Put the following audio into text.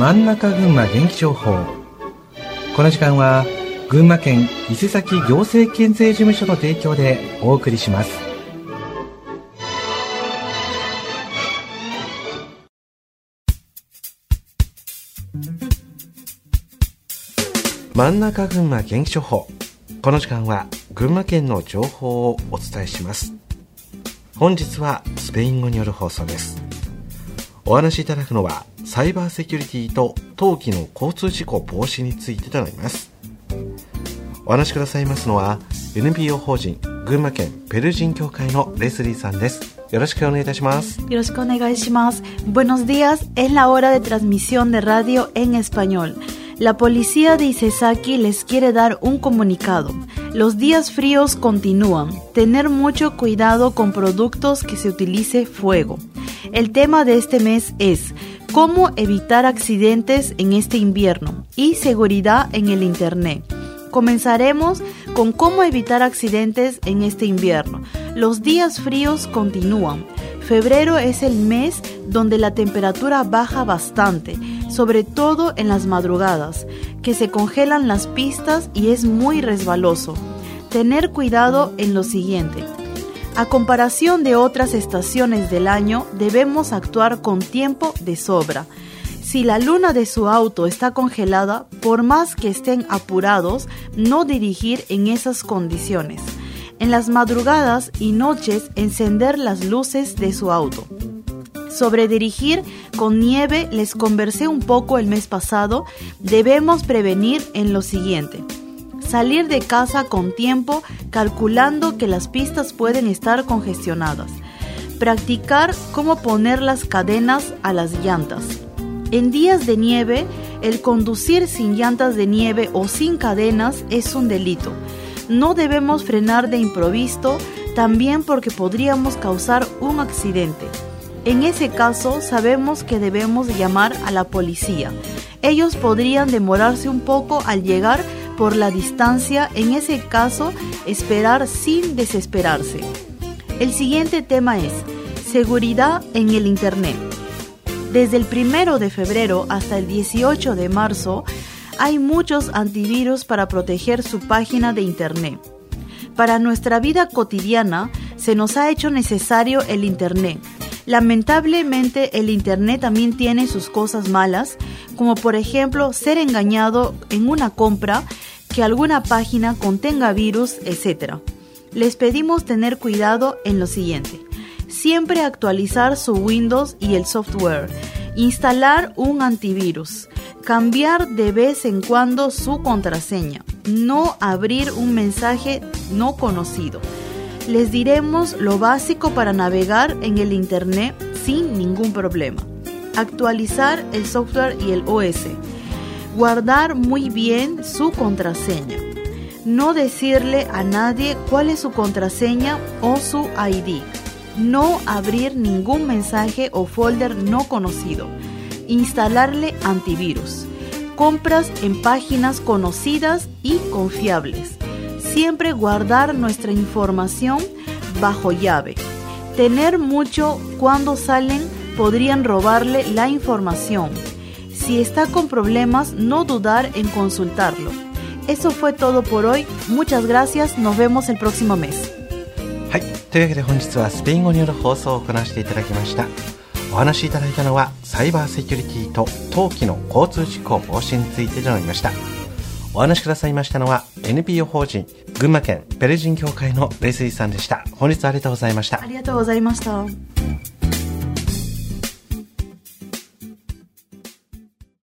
真ん中群馬元気情報。この時間は群馬県伊勢崎行政県税事務所の提供でお送りします。真ん中群馬元気情報。この時間は群馬県の情報をお伝えします。本日はスペイン語による放送です。お話しいただくのはサイバーセキュリティと冬季の交通事故防止についてとなりますお話しくださいますのは NPO 法人群馬県ペル人協会のレスリーさんですよろしくお願いいたしますよろしくお願いします Buenos días es la hora de transmisión de radio en español La policía de Isesaki les quiere dar un comunicado. Los días fríos continúan. Tener mucho cuidado con productos que se utilice fuego. El tema de este mes es cómo evitar accidentes en este invierno y seguridad en el Internet. Comenzaremos con cómo evitar accidentes en este invierno. Los días fríos continúan. Febrero es el mes donde la temperatura baja bastante, sobre todo en las madrugadas, que se congelan las pistas y es muy resbaloso. Tener cuidado en lo siguiente. A comparación de otras estaciones del año, debemos actuar con tiempo de sobra. Si la luna de su auto está congelada, por más que estén apurados, no dirigir en esas condiciones. En las madrugadas y noches, encender las luces de su auto. Sobre dirigir con nieve les conversé un poco el mes pasado. Debemos prevenir en lo siguiente. Salir de casa con tiempo calculando que las pistas pueden estar congestionadas. Practicar cómo poner las cadenas a las llantas. En días de nieve, el conducir sin llantas de nieve o sin cadenas es un delito. No debemos frenar de improviso también porque podríamos causar un accidente. En ese caso, sabemos que debemos llamar a la policía. Ellos podrían demorarse un poco al llegar por la distancia, en ese caso, esperar sin desesperarse. El siguiente tema es seguridad en el Internet. Desde el 1 de febrero hasta el 18 de marzo, hay muchos antivirus para proteger su página de Internet. Para nuestra vida cotidiana, se nos ha hecho necesario el Internet Lamentablemente el Internet también tiene sus cosas malas, como por ejemplo ser engañado en una compra, que alguna página contenga virus, etc. Les pedimos tener cuidado en lo siguiente. Siempre actualizar su Windows y el software. Instalar un antivirus. Cambiar de vez en cuando su contraseña. No abrir un mensaje no conocido les diremos lo básico para navegar en el Internet sin ningún problema. Actualizar el software y el OS. Guardar muy bien su contraseña. No decirle a nadie cuál es su contraseña o su ID. No abrir ningún mensaje o folder no conocido. Instalarle antivirus. Compras en páginas conocidas y confiables siempre guardar nuestra información bajo llave. Tener mucho cuando salen podrían robarle la información. Si está con problemas, no dudar en consultarlo. Eso fue todo por hoy. Muchas gracias. Nos vemos el próximo mes. はい。というわけで本日はスペイン語による放送を行わせていただきました。お話しいただいたのはサイバーセキュリティと冬季の交通事故防止についてとなりました。 お話しくださいましたのは NPO 法人群馬県ペレジン協会のレスリーさんでした。本日はありがとうございました。ありがとうございました。